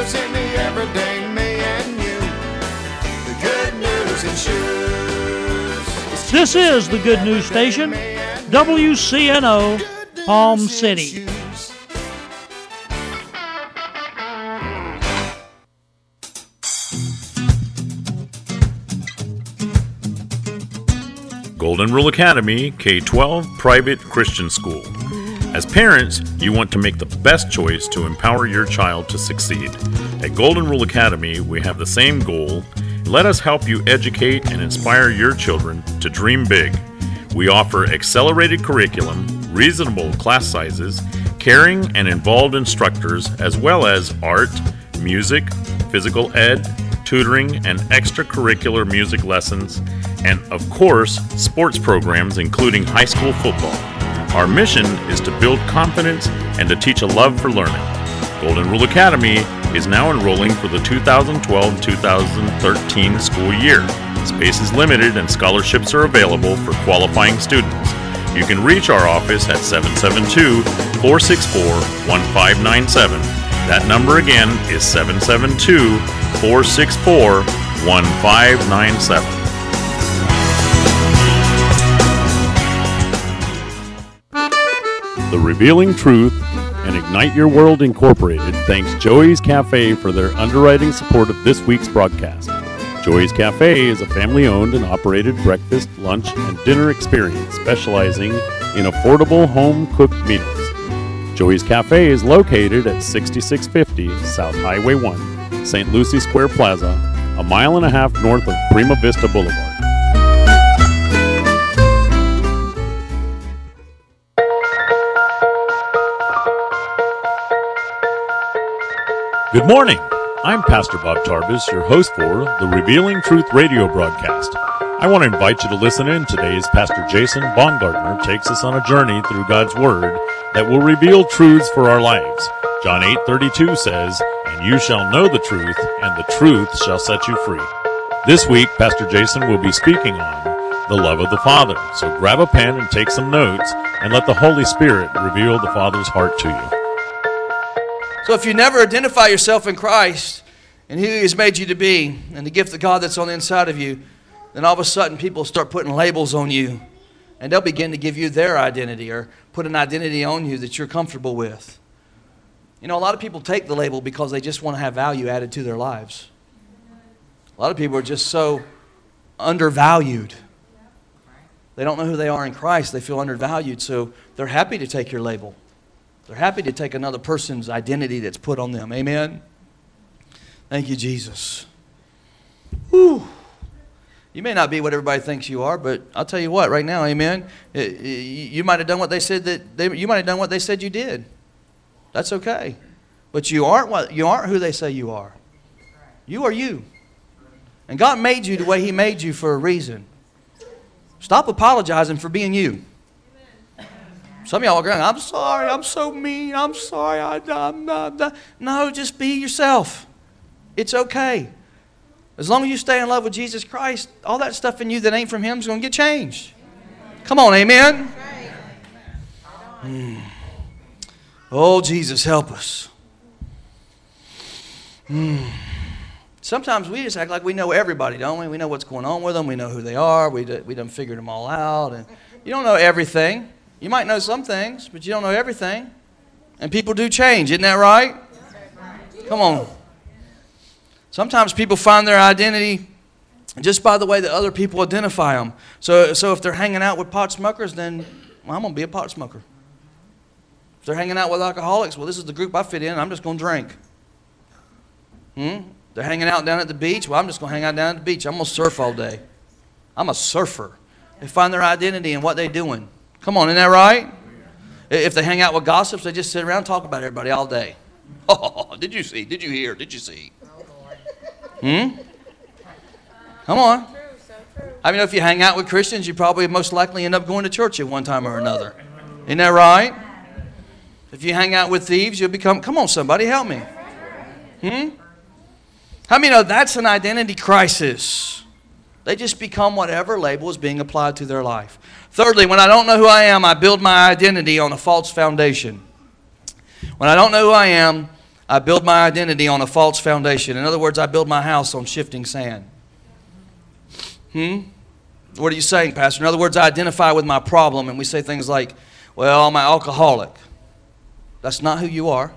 Jesus in the everyday me and you. The good news in shoes. This is the Good News Station, WCNO, Palm City. Golden Rule Academy K 12 Private Christian School. As parents, you want to make the best choice to empower your child to succeed. At Golden Rule Academy, we have the same goal. Let us help you educate and inspire your children to dream big. We offer accelerated curriculum, reasonable class sizes, caring and involved instructors, as well as art, music, physical ed, tutoring, and extracurricular music lessons, and of course, sports programs including high school football. Our mission is to build confidence and to teach a love for learning. Golden Rule Academy is now enrolling for the 2012 2013 school year. Space is limited and scholarships are available for qualifying students. You can reach our office at 772 464 1597. That number again is 772 464 1597. The Revealing Truth and Ignite Your World Incorporated thanks Joey's Cafe for their underwriting support of this week's broadcast. Joey's Cafe is a family owned and operated breakfast, lunch, and dinner experience specializing in affordable home cooked meals. Joey's Cafe is located at 6650 South Highway 1, St. Lucie Square Plaza, a mile and a half north of Prima Vista Boulevard. Good morning. I'm Pastor Bob Tarbus, your host for the Revealing Truth radio broadcast. I want to invite you to listen in today as Pastor Jason Baumgartner takes us on a journey through God's Word that will reveal truths for our lives. John 8:32 says, "And you shall know the truth, and the truth shall set you free." This week, Pastor Jason will be speaking on the love of the Father. So grab a pen and take some notes, and let the Holy Spirit reveal the Father's heart to you. So if you never identify yourself in Christ and who He has made you to be and the gift of God that's on the inside of you, then all of a sudden people start putting labels on you and they'll begin to give you their identity or put an identity on you that you're comfortable with. You know, a lot of people take the label because they just want to have value added to their lives. A lot of people are just so undervalued. They don't know who they are in Christ. They feel undervalued, so they're happy to take your label. They're happy to take another person's identity that's put on them. Amen? Thank you, Jesus. Whew. You may not be what everybody thinks you are, but I'll tell you what, right now, amen. Eh, eh, you might have done what they said that they, you might have done what they said you did. That's okay. But you aren't what you aren't who they say you are. You are you. And God made you the way He made you for a reason. Stop apologizing for being you. Some of y'all are going, I'm sorry, I'm so mean, I'm sorry, I, I'm not. No, just be yourself. It's okay. As long as you stay in love with Jesus Christ, all that stuff in you that ain't from Him is going to get changed. Come on, amen. Mm. Oh, Jesus, help us. Mm. Sometimes we just act like we know everybody, don't we? We know what's going on with them. We know who they are. We, we done figured them all out. And you don't know everything. You might know some things, but you don't know everything. And people do change, isn't that right? Come on. Sometimes people find their identity just by the way that other people identify them. So, so if they're hanging out with pot smokers, then well, I'm going to be a pot smoker. If they're hanging out with alcoholics, well, this is the group I fit in. I'm just going to drink. Hmm? They're hanging out down at the beach. Well, I'm just going to hang out down at the beach. I'm going to surf all day. I'm a surfer. They find their identity in what they're doing. Come on, isn't that right? If they hang out with gossips, they just sit around and talk about everybody all day. Oh, did you see? Did you hear? Did you see? Hmm? Come on. I mean, if you hang out with Christians, you probably most likely end up going to church at one time or another. Isn't that right? If you hang out with thieves, you'll become. Come on, somebody, help me. Hmm? How many know that's an identity crisis? They just become whatever label is being applied to their life. Thirdly, when I don't know who I am, I build my identity on a false foundation. When I don't know who I am, I build my identity on a false foundation. In other words, I build my house on shifting sand. Hmm? What are you saying, Pastor? In other words, I identify with my problem and we say things like, well, I'm an alcoholic. That's not who you are.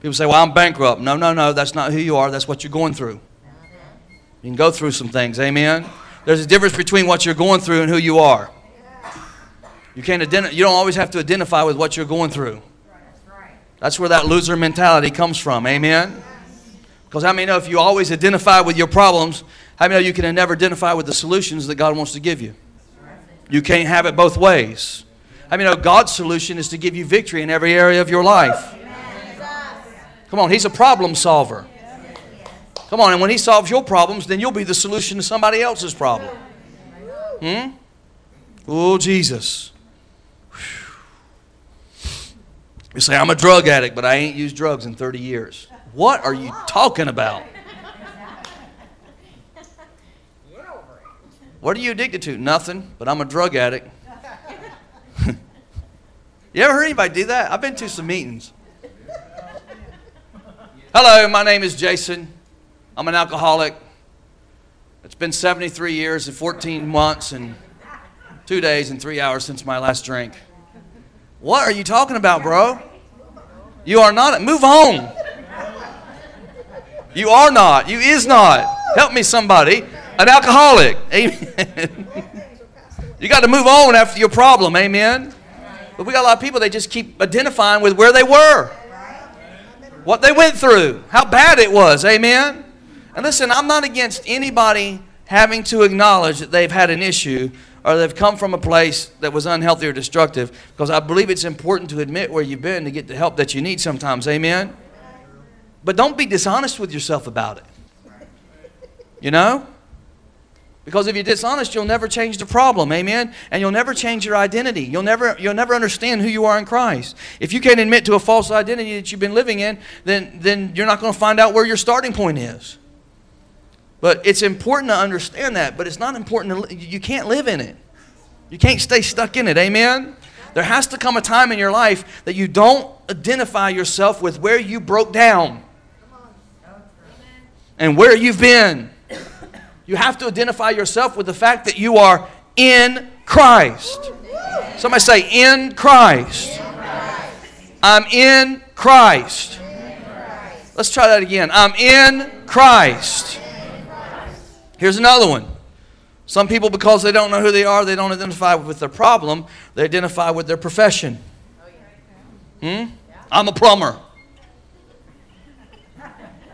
People say, well, I'm bankrupt. No, no, no, that's not who you are. That's what you're going through. You can go through some things. Amen? There's a difference between what you're going through and who you are. You, can't identi- you don't always have to identify with what you're going through. That's where that loser mentality comes from. Amen? Because how many know if you always identify with your problems, how many know you can never identify with the solutions that God wants to give you? You can't have it both ways. How many know God's solution is to give you victory in every area of your life? Come on, He's a problem solver. Come on, and when He solves your problems, then you'll be the solution to somebody else's problem. Hmm? Oh, Jesus. You say, I'm a drug addict, but I ain't used drugs in 30 years. What are you talking about? What are you addicted to? Nothing, but I'm a drug addict. you ever heard anybody do that? I've been to some meetings. Hello, my name is Jason. I'm an alcoholic. It's been 73 years and 14 months and two days and three hours since my last drink. What are you talking about, bro? You are not. Move on. You are not. You is not. Help me, somebody. An alcoholic. Amen. you got to move on after your problem. Amen. But we got a lot of people, they just keep identifying with where they were, what they went through, how bad it was. Amen. And listen, I'm not against anybody having to acknowledge that they've had an issue or they've come from a place that was unhealthy or destructive because I believe it's important to admit where you've been to get the help that you need sometimes. Amen? But don't be dishonest with yourself about it. You know? Because if you're dishonest, you'll never change the problem, amen? And you'll never change your identity. You'll never, you'll never understand who you are in Christ. If you can't admit to a false identity that you've been living in, then, then you're not going to find out where your starting point is. But it's important to understand that, but it's not important to, you can't live in it. You can't stay stuck in it. Amen? There has to come a time in your life that you don't identify yourself with where you broke down and where you've been. You have to identify yourself with the fact that you are in Christ. Somebody say, in Christ. I'm in Christ. Let's try that again. I'm in Christ. Here's another one. Some people, because they don't know who they are, they don't identify with their problem, they identify with their profession. Hmm? I'm a plumber.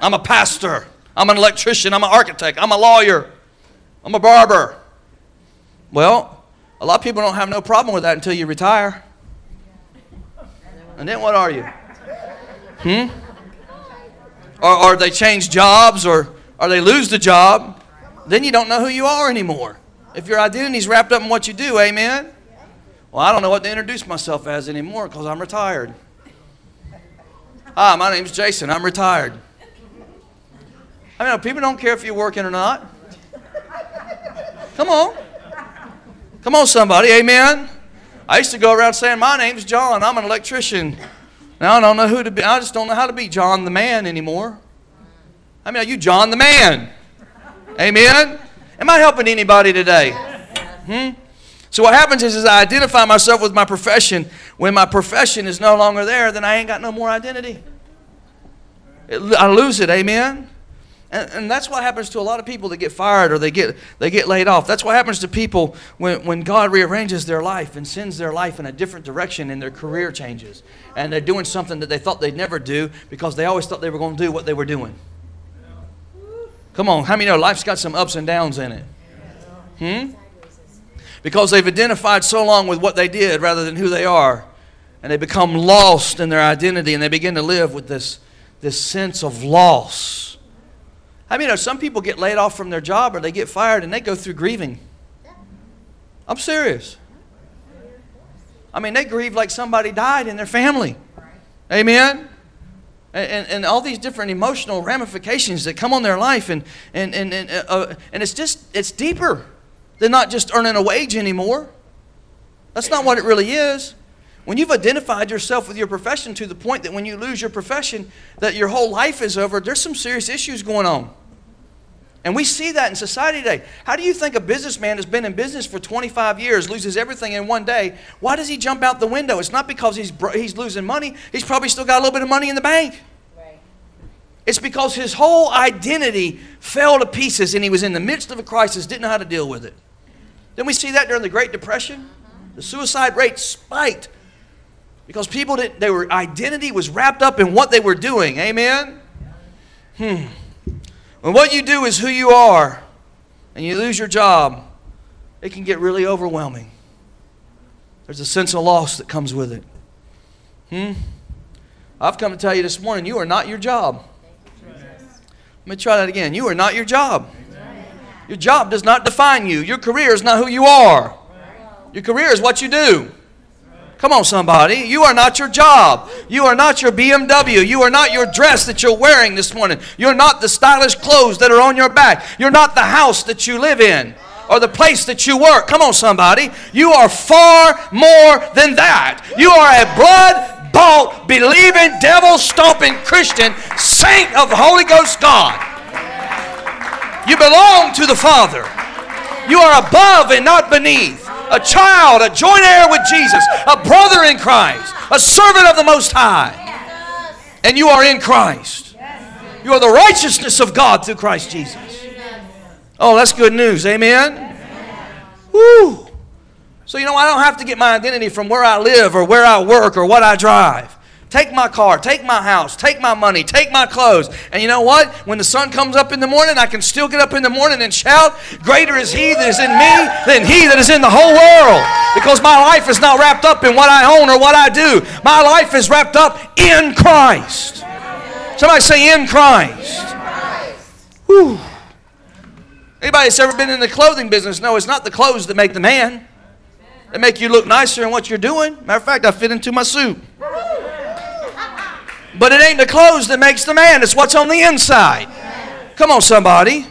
I'm a pastor. I'm an electrician. I'm an architect. I'm a lawyer. I'm a barber. Well, a lot of people don't have no problem with that until you retire. And then what are you? Hmm? Or, or they change jobs or, or they lose the job. Then you don't know who you are anymore. If your identity's wrapped up in what you do, amen? Well, I don't know what to introduce myself as anymore because I'm retired. Hi, my name's Jason. I'm retired. I mean, people don't care if you're working or not. Come on. Come on, somebody. Amen. I used to go around saying, My name's John. I'm an electrician. Now I don't know who to be. I just don't know how to be John the man anymore. I mean, are you John the man? Amen. Am I helping anybody today? Hmm? So what happens is, is I identify myself with my profession. When my profession is no longer there, then I ain't got no more identity. It, I lose it. Amen. And, and, that's what happens to a lot of people that get fired or they get, they get laid off. That's what happens to people when, when God rearranges their life and sends their life in a different direction and their career changes. And they're doing something that they thought they'd never do because they always thought they were going to do what they were doing. Come on, how many know life's got some ups and downs in it? Hmm? Because they've identified so long with what they did rather than who they are. And they become lost in their identity and they begin to live with this, this sense of loss. I mean, some people get laid off from their job or they get fired and they go through grieving. I'm serious. I mean, they grieve like somebody died in their family. Amen? And, and, all these different emotional ramifications that come on their life. And, and, and, and, uh, and it's just, it's deeper than not just earning a wage anymore. That's not what it really is. When you've identified yourself with your profession to the point that when you lose your profession, that your whole life is over, there's some serious issues going on. And we see that in society today. How do you think a businessman has been in business for 25 years, loses everything in one day? Why does he jump out the window? It's not because he's, bro- he's losing money, he's probably still got a little bit of money in the bank. It's because his whole identity fell to pieces and he was in the midst of a crisis, didn't know how to deal with it. Then we see that during the Great Depression. The suicide rate spiked because people did they were identity was wrapped up in what they were doing. Amen. Hmm. When what you do is who you are, and you lose your job, it can get really overwhelming. There's a sense of loss that comes with it. Hmm. I've come to tell you this morning, you are not your job. Let me try that again. You are not your job. Your job does not define you. Your career is not who you are. Your career is what you do. Come on, somebody. You are not your job. You are not your BMW. You are not your dress that you're wearing this morning. You're not the stylish clothes that are on your back. You're not the house that you live in or the place that you work. Come on, somebody. You are far more than that. You are a blood bought, believing, devil stomping Christian, saint of the Holy Ghost God. You belong to the Father. You are above and not beneath. A child, a joint heir with Jesus, a brother in Christ, a servant of the Most High. And you are in Christ. You are the righteousness of God through Christ Jesus. Oh, that's good news. Amen. Woo. So, you know, I don't have to get my identity from where I live or where I work or what I drive. Take my car, take my house, take my money, take my clothes. And you know what? When the sun comes up in the morning, I can still get up in the morning and shout, Greater is He that is in me than He that is in the whole world. Because my life is not wrapped up in what I own or what I do. My life is wrapped up in Christ. Somebody say, In Christ. Whew. Anybody that's ever been in the clothing business No, it's not the clothes that make the man. They make you look nicer in what you're doing. Matter of fact, I fit into my suit. But it ain't the clothes that makes the man, it's what's on the inside. Come on, somebody.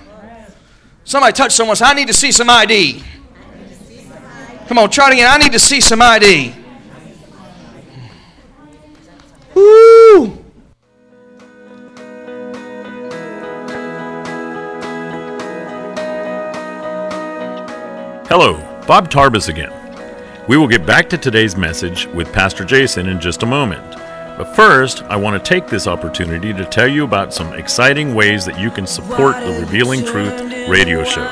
Somebody touch someone say, I need to see some ID. Come on, try it again. I need to see some ID. Woo! Hello, Bob Tarbus again. We will get back to today's message with Pastor Jason in just a moment. But first, I want to take this opportunity to tell you about some exciting ways that you can support the Revealing Truth radio show.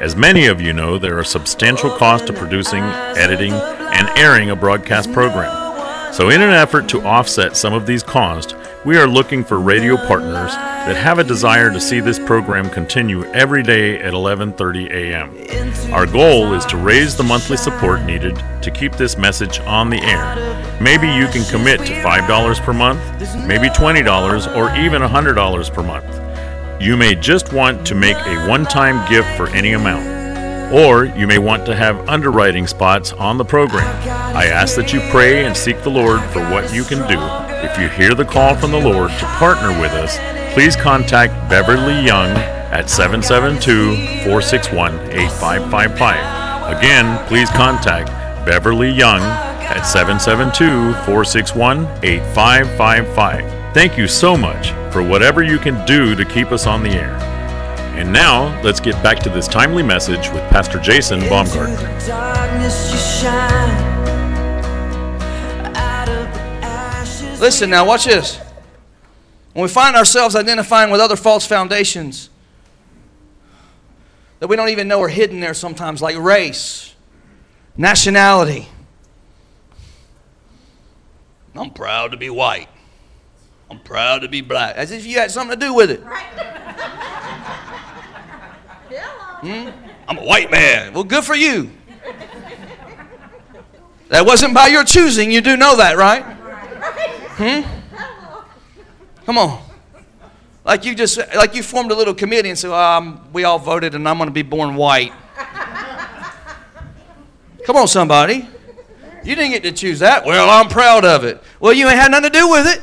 As many of you know, there are substantial costs to producing, editing, and airing a broadcast program. So, in an effort to offset some of these costs, we are looking for radio partners that have a desire to see this program continue every day at 11:30 a.m. Our goal is to raise the monthly support needed to keep this message on the air. Maybe you can commit to $5 per month, maybe $20 or even $100 per month. You may just want to make a one-time gift for any amount. Or you may want to have underwriting spots on the program. I ask that you pray and seek the Lord for what you can do. If you hear the call from the Lord to partner with us, please contact Beverly Young at 772 461 8555. Again, please contact Beverly Young at 772 461 8555. Thank you so much for whatever you can do to keep us on the air. And now, let's get back to this timely message with Pastor Jason Baumgartner. Listen now, watch this. When we find ourselves identifying with other false foundations that we don't even know are hidden there sometimes, like race, nationality. I'm proud to be white. I'm proud to be black. As if you had something to do with it. Hmm? I'm a white man. Well, good for you. That wasn't by your choosing. You do know that, right? Hmm? Come on. Like you just like you formed a little committee and said, um, "We all voted, and I'm going to be born white." Come on, somebody. You didn't get to choose that. Well, I'm proud of it. Well, you ain't had nothing to do with it.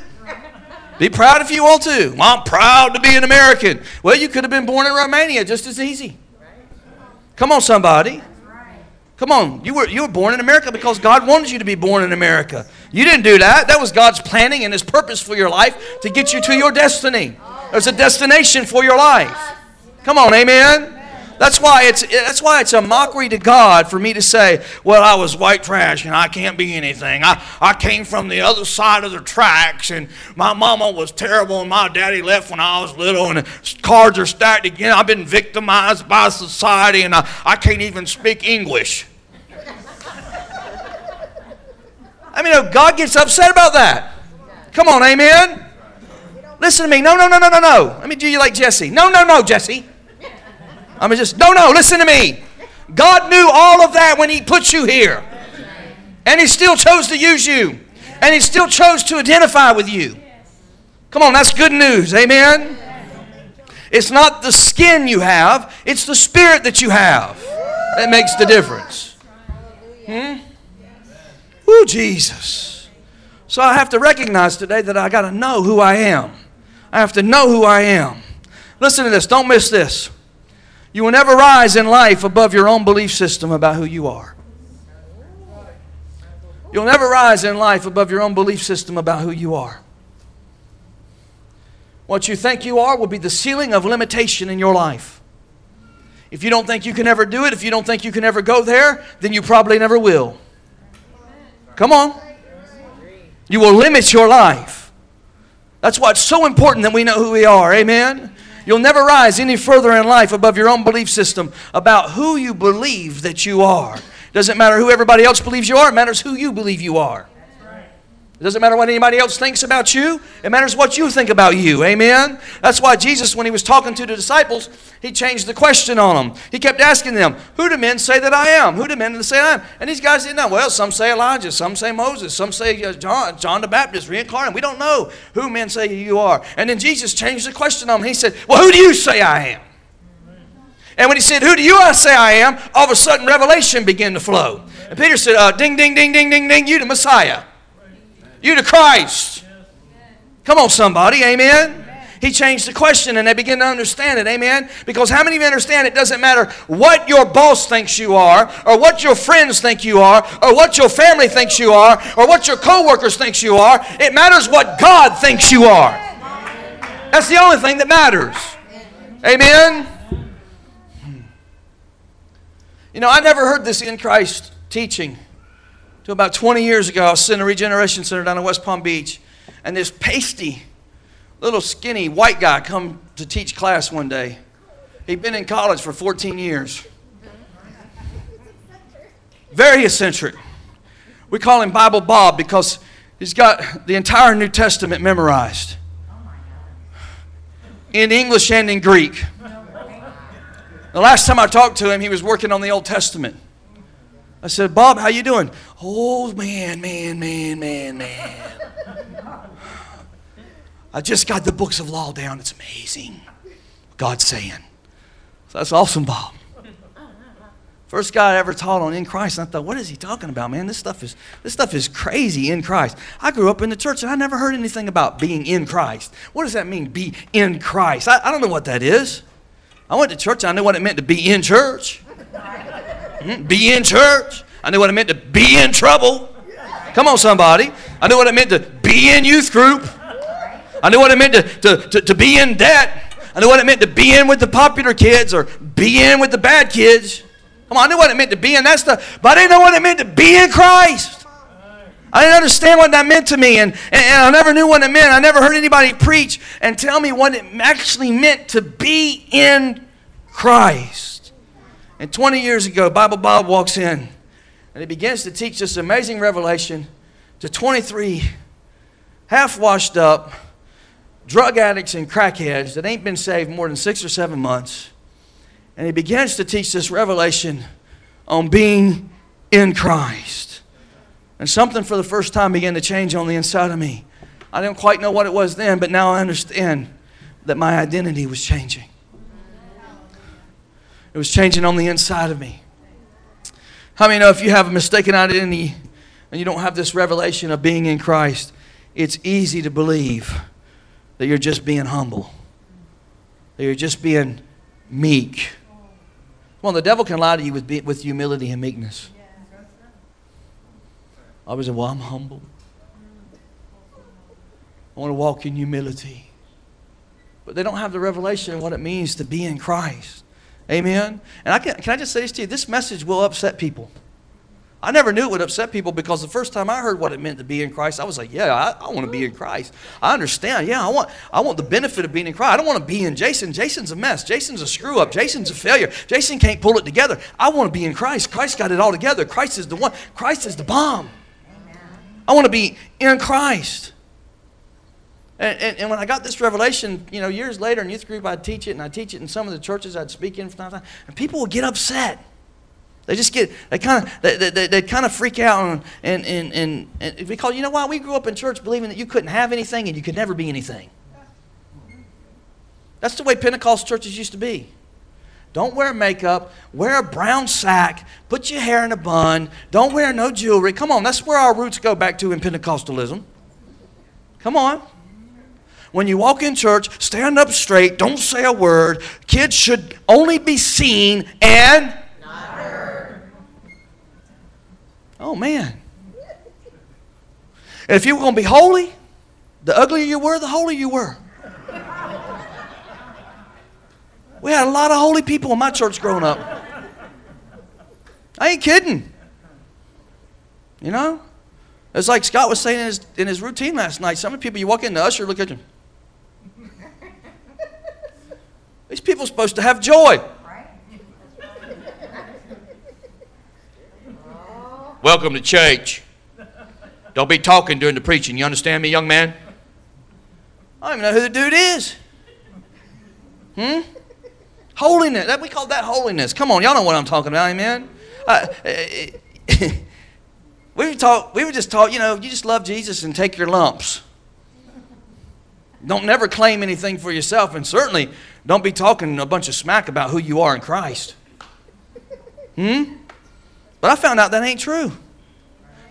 Be proud if you want to. Well, I'm proud to be an American. Well, you could have been born in Romania just as easy. Come on, somebody. Come on, you were, you were born in America because God wanted you to be born in America. You didn't do that. That was God's planning and His purpose for your life to get you to your destiny. There's a destination for your life. Come on, amen. That's why it's that's why it's a mockery to God for me to say, "Well, I was white trash and I can't be anything. I, I came from the other side of the tracks and my mama was terrible and my daddy left when I was little and cards are stacked again. I've been victimized by society and I, I can't even speak English." I mean, God gets upset about that. Come on, amen. Listen to me. No, no, no, no, no, no. Let me do you like Jesse. No, no, no, Jesse. I'm just, no, no, listen to me. God knew all of that when He put you here. And He still chose to use you. And He still chose to identify with you. Come on, that's good news. Amen. It's not the skin you have, it's the spirit that you have that makes the difference. Hmm? Woo, Jesus. So I have to recognize today that I got to know who I am. I have to know who I am. Listen to this, don't miss this. You will never rise in life above your own belief system about who you are. You'll never rise in life above your own belief system about who you are. What you think you are will be the ceiling of limitation in your life. If you don't think you can ever do it, if you don't think you can ever go there, then you probably never will. Come on. You will limit your life. That's why it's so important that we know who we are. Amen. You'll never rise any further in life above your own belief system about who you believe that you are. Doesn't matter who everybody else believes you are, it matters who you believe you are. It doesn't matter what anybody else thinks about you. It matters what you think about you. Amen? That's why Jesus, when he was talking to the disciples, he changed the question on them. He kept asking them, Who do men say that I am? Who do men say I am? And these guys didn't know. Well, some say Elijah, some say Moses, some say uh, John, John the Baptist, reincarnated. We don't know who men say you are. And then Jesus changed the question on them. He said, Well, who do you say I am? And when he said, Who do you I say I am? All of a sudden, revelation began to flow. And Peter said, uh, Ding, ding, ding, ding, ding, ding, you the Messiah. You to Christ. Come on, somebody. Amen. He changed the question and they begin to understand it. Amen. Because how many of you understand it doesn't matter what your boss thinks you are, or what your friends think you are, or what your family thinks you are, or what your coworkers thinks you are. It matters what God thinks you are. That's the only thing that matters. Amen. Hmm. You know, I never heard this in Christ teaching to about 20 years ago, I was in a regeneration center down in West Palm Beach, and this pasty, little skinny white guy come to teach class one day. He'd been in college for 14 years. Very eccentric. We call him Bible Bob because he's got the entire New Testament memorized in English and in Greek. The last time I talked to him, he was working on the Old Testament. I said, Bob, how you doing? Oh, man, man, man, man, man. I just got the books of law down. It's amazing. God's saying. So that's awesome, Bob. First guy I ever taught on in Christ, and I thought, what is he talking about, man? This stuff is this stuff is crazy in Christ. I grew up in the church and I never heard anything about being in Christ. What does that mean, be in Christ? I, I don't know what that is. I went to church, I knew what it meant to be in church. Hmm? Be in church. I knew what it meant to be in trouble. Come on, somebody. I knew what it meant to be in youth group. I knew what it meant to, to, to, to be in debt. I knew what it meant to be in with the popular kids or be in with the bad kids. Come on, I knew what it meant to be in that stuff, but I didn't know what it meant to be in Christ. I didn't understand what that meant to me, and, and, and, I never knew what it meant. I never heard anybody preach and tell me what it actually meant to be in Christ. And 20 years ago, Bible Bob walks in and he begins to teach this amazing revelation to 23 half washed up drug addicts and crackheads that ain't been saved more than six or seven months. And he begins to teach this revelation on being in Christ. And something for the first time began to change on the inside of me. I didn't quite know what it was then, but now I understand that my identity was changing. It was changing on the inside of me. How many know if you have a mistaken identity and you don't have this revelation of being in Christ, it's easy to believe that you're just being humble, that you're just being meek. Well, the devil can lie to you with, with humility and meekness. I was like, well, I'm humble. I want to walk in humility. But they don't have the revelation of what it means to be in Christ. Amen. And I can, can I just say this to you? This message will upset people. I never knew it would upset people because the first time I heard what it meant to be in Christ, I was like, yeah, I, I want to be in Christ. I understand. Yeah, I want, I want the benefit of being in Christ. I don't want to be in Jason. Jason's a mess. Jason's a screw up. Jason's a failure. Jason can't pull it together. I want to be in Christ. Christ got it all together. Christ is the one. Christ is the bomb. I want to be in Christ. And, and, and, when I got this revelation, you know, years later in youth group, I'd teach it, and I'd teach it in some of the churches I'd speak in from time to time, and people would get upset. They just get, they kind of, they, they, they kind of freak out, and, and, and, and because, you know why? We grew up in church believing that you couldn't have anything and you could never be anything. That's the way Pentecost churches used to be. Don't wear makeup. Wear a brown sack. Put your hair in a bun. Don't wear no jewelry. Come on, that's where our roots go back to in Pentecostalism. Come on. When you walk in church, stand up straight, don't say a word. Kids should only be seen and not heard. Oh, man. if you were going to be holy, the uglier you were, the holier you were. We had a lot of holy people in my church growing up. I ain't kidding. You know? It's like Scott was saying in his, in his routine last night. Some of the people you walk in the usher, look at you. These people are supposed to have joy. Welcome to church. Don't be talking during the preaching. You understand me, young man? I don't even know who the dude is. Hmm? Holiness. That, we call that holiness. Come on, y'all know what I'm talking about, amen? Uh, we were taught, we were just taught, you know, you just love Jesus and take your lumps. Don't never claim anything for yourself, and certainly don't be talking a bunch of smack about who you are in Christ. Hmm? But I found out that ain't true.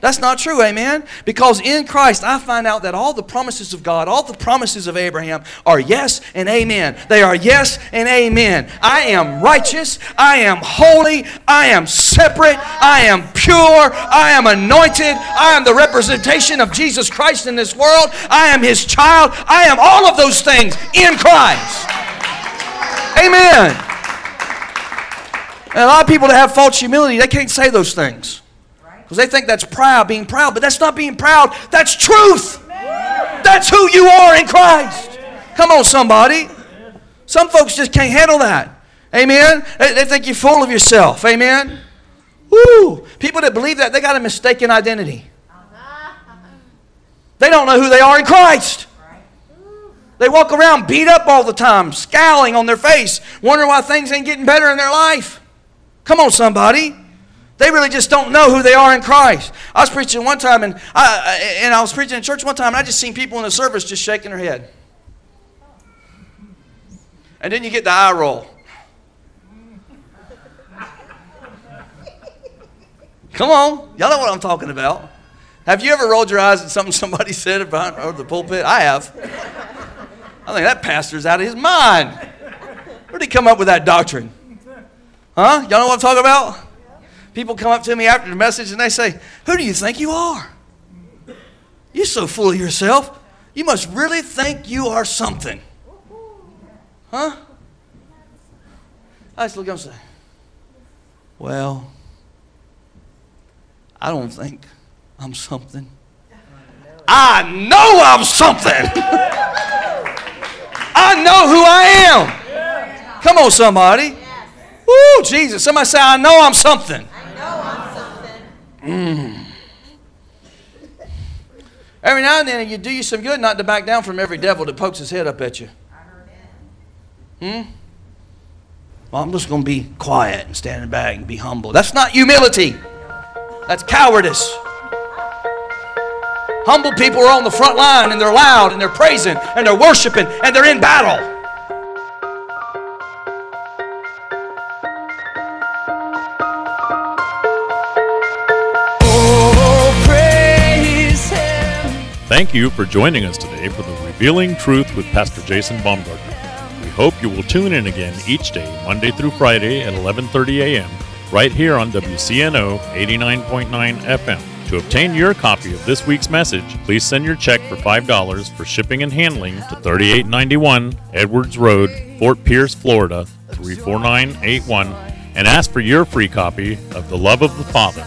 That's not true, amen? Because in Christ, I find out that all the promises of God, all the promises of Abraham are yes and amen. They are yes and amen. I am righteous. I am holy. I am separate. I am pure. I am anointed. I am the representation of Jesus Christ in this world. I am his child. I am all of those things in Christ. Amen. And a lot of people that have false humility, they can't say those things. Because they think that's proud, being proud, but that's not being proud. That's truth. That's who you are in Christ. Come on, somebody. Some folks just can't handle that. Amen. They think you're full of yourself. Amen. Woo. People that believe that, they got a mistaken identity. They don't know who they are in Christ. They walk around beat up all the time, scowling on their face, wondering why things ain't getting better in their life. Come on, somebody. They really just don't know who they are in Christ. I was preaching one time, and I, and I was preaching in church one time, and I just seen people in the service just shaking their head. And then you get the eye roll. Come on, y'all know what I'm talking about. Have you ever rolled your eyes at something somebody said behind over the pulpit? I have. I think that pastor's out of his mind. Where did he come up with that doctrine? Huh? Y'all know what I'm talking about? People come up to me after the message and they say, Who do you think you are? You're so full of yourself. You must really think you are something. Huh? I just look up and say, Well, I don't think I'm something. I know I'm something. I know who I am. Come on, somebody. Woo, Jesus. Somebody say, I know I'm something. Mm. Every now and then, you do you some good not to back down from every devil that pokes his head up at you. Hmm? Well, I'm just going to be quiet and stand back and be humble. That's not humility. That's cowardice. Humble people are on the front line and they're loud and they're praising and they're worshiping and they're in battle. Thank you for joining us today for the Revealing Truth with Pastor Jason Baumgartner. We hope you will tune in again each day, Monday through Friday at 11:30 a.m. right here on WCNO 89.9 FM. To obtain your copy of this week's message, please send your check for $5 for shipping and handling to 3891 Edwards Road, Fort Pierce, Florida 34981 and ask for your free copy of The Love of the Father.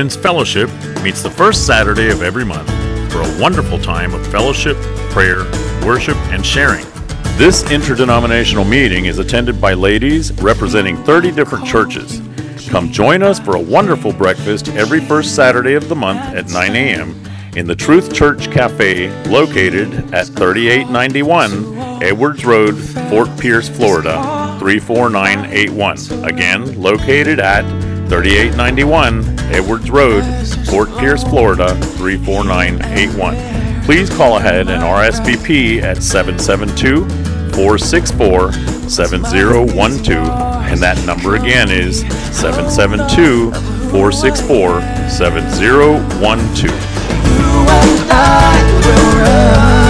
Women's Fellowship meets the first Saturday of every month for a wonderful time of fellowship, prayer, worship, and sharing. This interdenominational meeting is attended by ladies representing 30 different churches. Come join us for a wonderful breakfast every first Saturday of the month at 9 a.m. in the Truth Church Cafe located at 3891 Edwards Road, Fort Pierce, Florida 34981. Again, located at 3891 Edwards Road, Fort Pierce, Florida 34981. Please call ahead and RSVP at 772 464 7012. And that number again is 772 464 7012.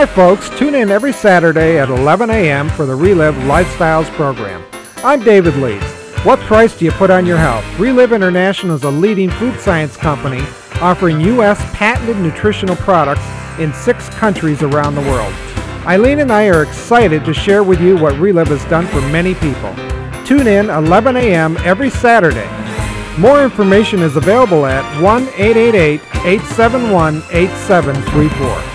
Hi, folks. Tune in every Saturday at 11 a.m. for the Reliv Lifestyles program. I'm David Lees. What price do you put on your health? Reliv International is a leading food science company offering U.S. patented nutritional products in six countries around the world. Eileen and I are excited to share with you what Reliv has done for many people. Tune in 11 a.m. every Saturday. More information is available at 1 888 871 8734.